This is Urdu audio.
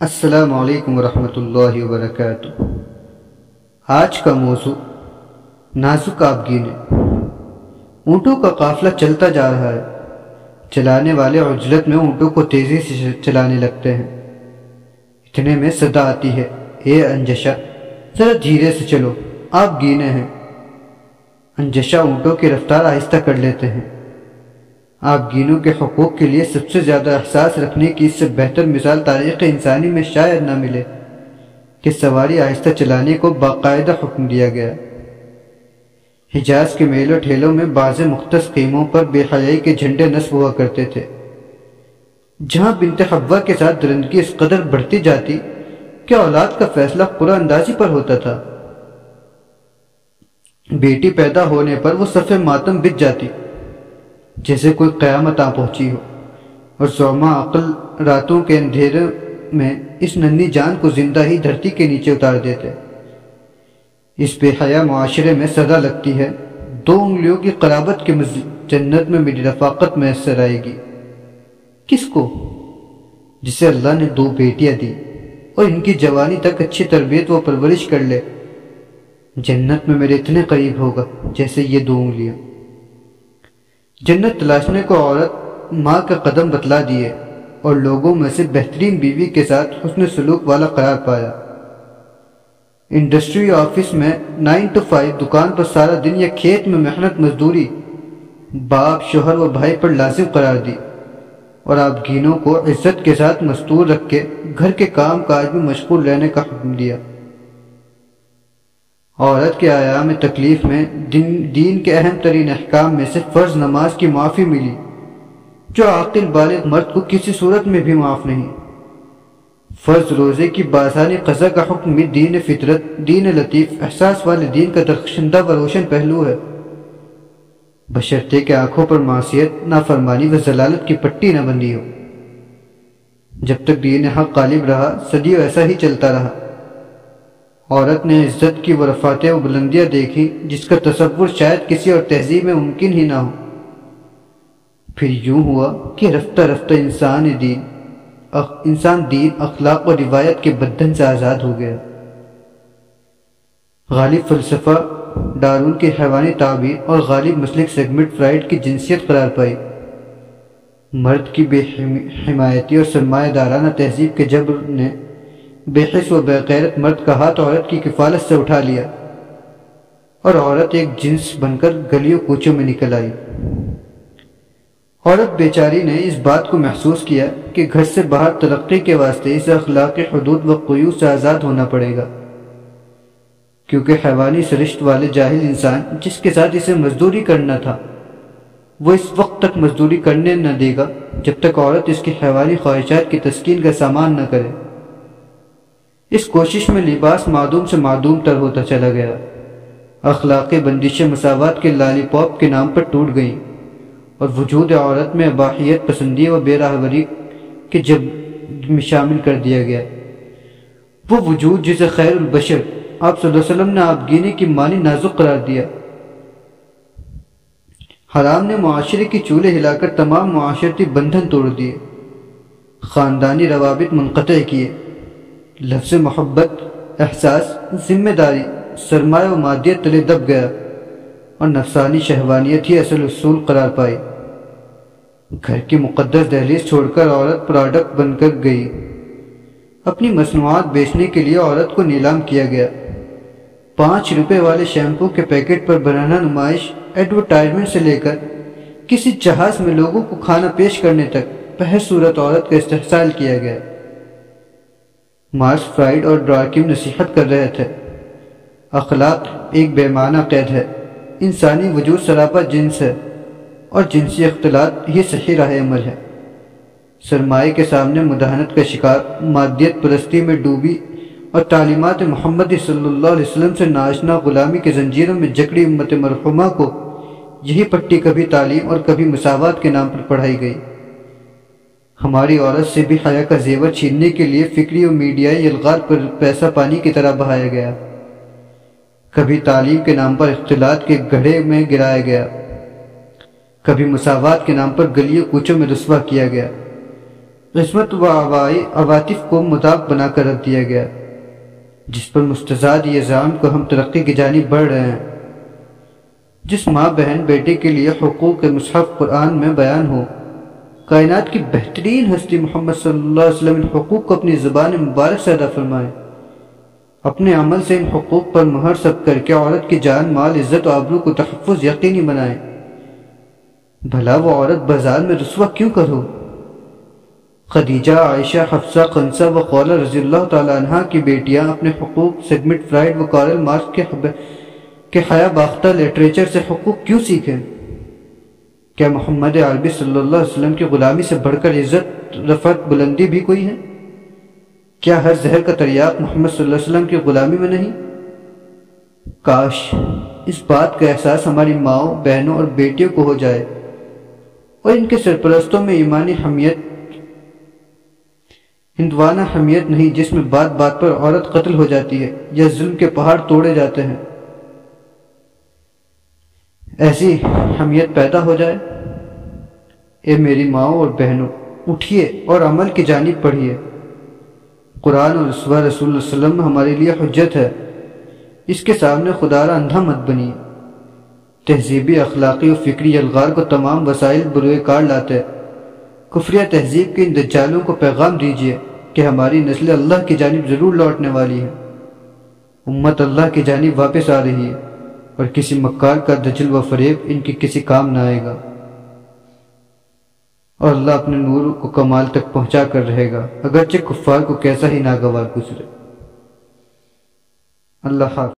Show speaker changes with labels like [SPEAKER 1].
[SPEAKER 1] السلام علیکم ورحمۃ اللہ وبرکاتہ۔ آج کا موضوع نازک آبگینے اونٹوں کا قافلہ چلتا جا رہا ہے۔ چلانے والے عجلت میں اونٹوں کو تیزی سے چلانے لگتے ہیں۔ اتنے میں صدا آتی ہے۔ اے انجشا ذرا دھیرے سے چلو۔ آپ گینے ہیں۔ انجشا اونٹوں کی رفتار آہستہ کر لیتے ہیں۔ آپ گینوں کے حقوق کے لیے سب سے زیادہ احساس رکھنے کی اس سے بہتر مثال تاریخ انسانی میں شاید نہ ملے کہ سواری آہستہ چلانے کو باقاعدہ حکم دیا گیا۔ حجاز کے میلوں ٹھیلوں میں بعض مختص قیموں پر بے حیائی کے جھنڈے نصب ہوا کرتے تھے۔ جہاں بنت حبا کے ساتھ درندگی اس قدر بڑھتی جاتی کہ اولاد کا فیصلہ قرآن اندازی پر ہوتا تھا؟ بیٹی پیدا ہونے پر وہ صفحے ماتم بچ جاتی۔ جیسے کوئی قیامت آ پہنچی ہو۔ اور سوما عقل راتوں کے اندھیرے میں اس ننی جان کو زندہ ہی دھرتی کے نیچے اتار دیتے۔ اس بے حیا معاشرے میں سزا لگتی ہے۔ دو انگلیوں کی قرابت کے جنت میں میری رفاقت میسر آئے گی۔ کس کو؟ جسے اللہ نے دو بیٹیاں دی اور ان کی جوانی تک اچھی تربیت و پرورش کر لے۔ جنت میں میرے اتنے قریب ہوگا جیسے یہ دو انگلیاں۔ جنت تلاشنے کو عورت ماں کا قدم بتلا دیے اور لوگوں میں سے بہترین بیوی کے ساتھ حسن سلوک والا قرار پایا۔ انڈسٹری آفس میں نائن ٹو فائیو دکان پر سارا دن یا کھیت میں محنت مزدوری، باپ، شوہر و بھائی پر لازم قرار دی اور آپ گینوں کو عزت کے ساتھ مستور رکھ کے گھر کے کام کاج میں مشغول رہنے کا حکم دیا۔ عورت کے آیام تکلیف میں دن دین کے اہم ترین احکام میں سے فرض نماز کی معافی ملی، جو عاقل بالغ مرد کو کسی صورت میں بھی معاف نہیں۔ فرض روزے کی باسانی قضا کا حکم بھی دین فطرت، دین لطیف، احساس والے دین کا درخشندہ و روشن پہلو ہے۔ بشرتے کے آنکھوں پر معصیت، نافرمانی و ضلالت کی پٹی نہ بندی ہو۔ جب تک دین حق غالب رہا، صدیوں ایسا ہی چلتا رہا۔ عورت نے عزت کی وہ رفاتیں و بلندیاں دیکھی جس کا تصور شاید کسی اور تہذیب میں ممکن ہی نہ ہو۔ پھر یوں ہوا کہ رفتہ رفتہ انسان دین انسان دین، اخلاق و روایت کے بدھن سے آزاد ہو گیا۔ غالب فلسفہ ڈارون کی حیوانی تعبیر اور غالب مسلک سیگمنٹ فرائڈ کی جنسیت قرار پائی۔ مرد کی بے حمایتی اور سرمایہ دارانہ تہذیب کے جبر نے بے حس و بے غیرت مرد کا ہاتھ عورت کی کفالت سے اٹھا لیا اور عورت ایک جنس بن کر گلیوں کوچوں میں نکل آئی۔ عورت بیچاری نے اس بات کو محسوس کیا کہ گھر سے باہر ترقی کے واسطے اسے اخلاق حدود و قیو سے آزاد ہونا پڑے گا۔ کیونکہ حیوانی سرشت والے جاہل انسان جس کے ساتھ اسے مزدوری کرنا تھا، وہ اس وقت تک مزدوری کرنے نہ دے گا جب تک عورت اس کی حیوانی خواہشات کی تسکین کا سامان نہ کرے۔ اس کوشش میں لباس معدوم سے معدوم تر ہوتا چلا گیا۔ اخلاق بندش مساوات کے لالی پاپ کے نام پر ٹوٹ گئیں اور وجود عورت میں باحیت پسندی و بے راہوری کے جب میں شامل کر دیا گیا۔ وہ وجود جسے خیر البشر، آپ صلی اللہ علیہ وسلم نے آپ گینے کی مانی نازک قرار دیا۔ حرام نے معاشرے کی چولہے ہلا کر تمام معاشرتی بندھن توڑ دیے۔ خاندانی روابط منقطع کیے۔ لفظ محبت، احساس ذمہ داری سرمایہ و مادیت تلے دب گیا اور نفسانی شہوانیت ہی اصل اصول قرار پائی۔ گھر کی مقدس دہلیز چھوڑ کر عورت پروڈکٹ بن کر گئی۔ اپنی مصنوعات بیچنے کے لیے عورت کو نیلام کیا گیا۔ پانچ روپے والے شیمپو کے پیکٹ پر بنانا نمائش، ایڈورٹائزمنٹ سے لے کر کسی جہاز میں لوگوں کو کھانا پیش کرنے تک پہر صورت عورت کا استحصال کیا گیا۔ مارس فرائیڈ اور ڈراکیم نصیحت کر رہے تھے۔ اخلاق ایک بے معنی قید ہے۔ انسانی وجود سراپا جنس ہے اور جنسی اختلاط یہ صحیح راہ عمل ہے۔ سرمایہ کے سامنے مداحنت کا شکار مادیت پرستی میں ڈوبی اور تعلیمات محمد صلی اللہ علیہ وسلم سے ناشنا غلامی کے زنجیروں میں جکڑی امت مرحومہ کو یہی پٹی کبھی تعلیم اور کبھی مساوات کے نام پر پڑھائی گئی۔ ہماری عورت سے بھی حیا کا زیور چھیننے کے لیے فکری و میڈیائی الغار پر پیسہ پانی کی طرح بہایا گیا۔ کبھی تعلیم کے نام پر اختلاط کے گڑھے میں گرایا گیا۔ کبھی مساوات کے نام پر گلیوں کوچوں میں رسوا کیا گیا۔ قسمت و آوائی عواطف کو مطابق بنا کر رکھ دیا گیا۔ جس پر مستضاد یہ زام کو ہم ترقی کی جانب بڑھ رہے ہیں۔ جس ماں بہن بیٹے کے لیے حقوق مصحف قرآن میں بیان ہو۔ کائنات کی بہترین ہستی محمد صلی اللہ علیہ وسلم ان حقوق کو اپنی زبان مبارک سے ادا فرمائے۔ اپنے عمل سے ان حقوق پر مہر سب کر کے عورت کی جان، مال، عزت و آبرو کو تحفظ یقینی بنائے۔ بھلا وہ عورت بازار میں رسوا کیوں کرو؟ خدیجہ عائشہ، حفصہ قنصہ و قولہ رضی اللہ تعالیٰ عنہ کی بیٹیاں اپنے حقوق سیگمنٹ فرائڈ و کارل مارک کے حیا باختہ لٹریچر سے حقوق کیوں سیکھیں؟ کیا محمد عربی صلی اللہ علیہ وسلم کی غلامی سے بڑھ کر عزت رفت بلندی بھی کوئی ہے؟ کیا ہر زہر کا تریاق محمد صلی اللہ علیہ وسلم کی غلامی میں نہیں؟ کاش اس بات کا احساس ہماری ماؤں، بہنوں اور بیٹیوں کو ہو جائے اور ان کے سرپرستوں میں ایمانی حمیت، ہندوانہ حمیت نہیں جس میں بات بات پر عورت قتل ہو جاتی ہے یا ظلم کے پہاڑ توڑے جاتے ہیں۔ ایسی حمیت پیدا ہو جائے؟ اے میری ماؤں اور بہنوں، اٹھیے اور عمل کی جانب پڑھیے۔ قرآن اور رسول اللہ علیہ وسلم ہمارے لیے حجت ہے۔ اس کے سامنے خدا را اندھا مت بنی تہذیبی اخلاقی و فکری الغار کو تمام وسائل بروئے کار لاتے۔ کفریہ تہذیب کے ان دجالوں کو پیغام دیجیے کہ ہماری نسل اللہ کی جانب ضرور لوٹنے والی ہے امت اللہ کی جانب واپس آ رہی ہے اور کسی مکار کا دجل و فریب ان کی کسی کام نہ آئے گا۔ اور اللہ اپنے نور کو کمال تک پہنچا کر رہے گا، اگرچہ کفار کو کیسا ہی ناگوار گزرے۔ اللہ حافظ۔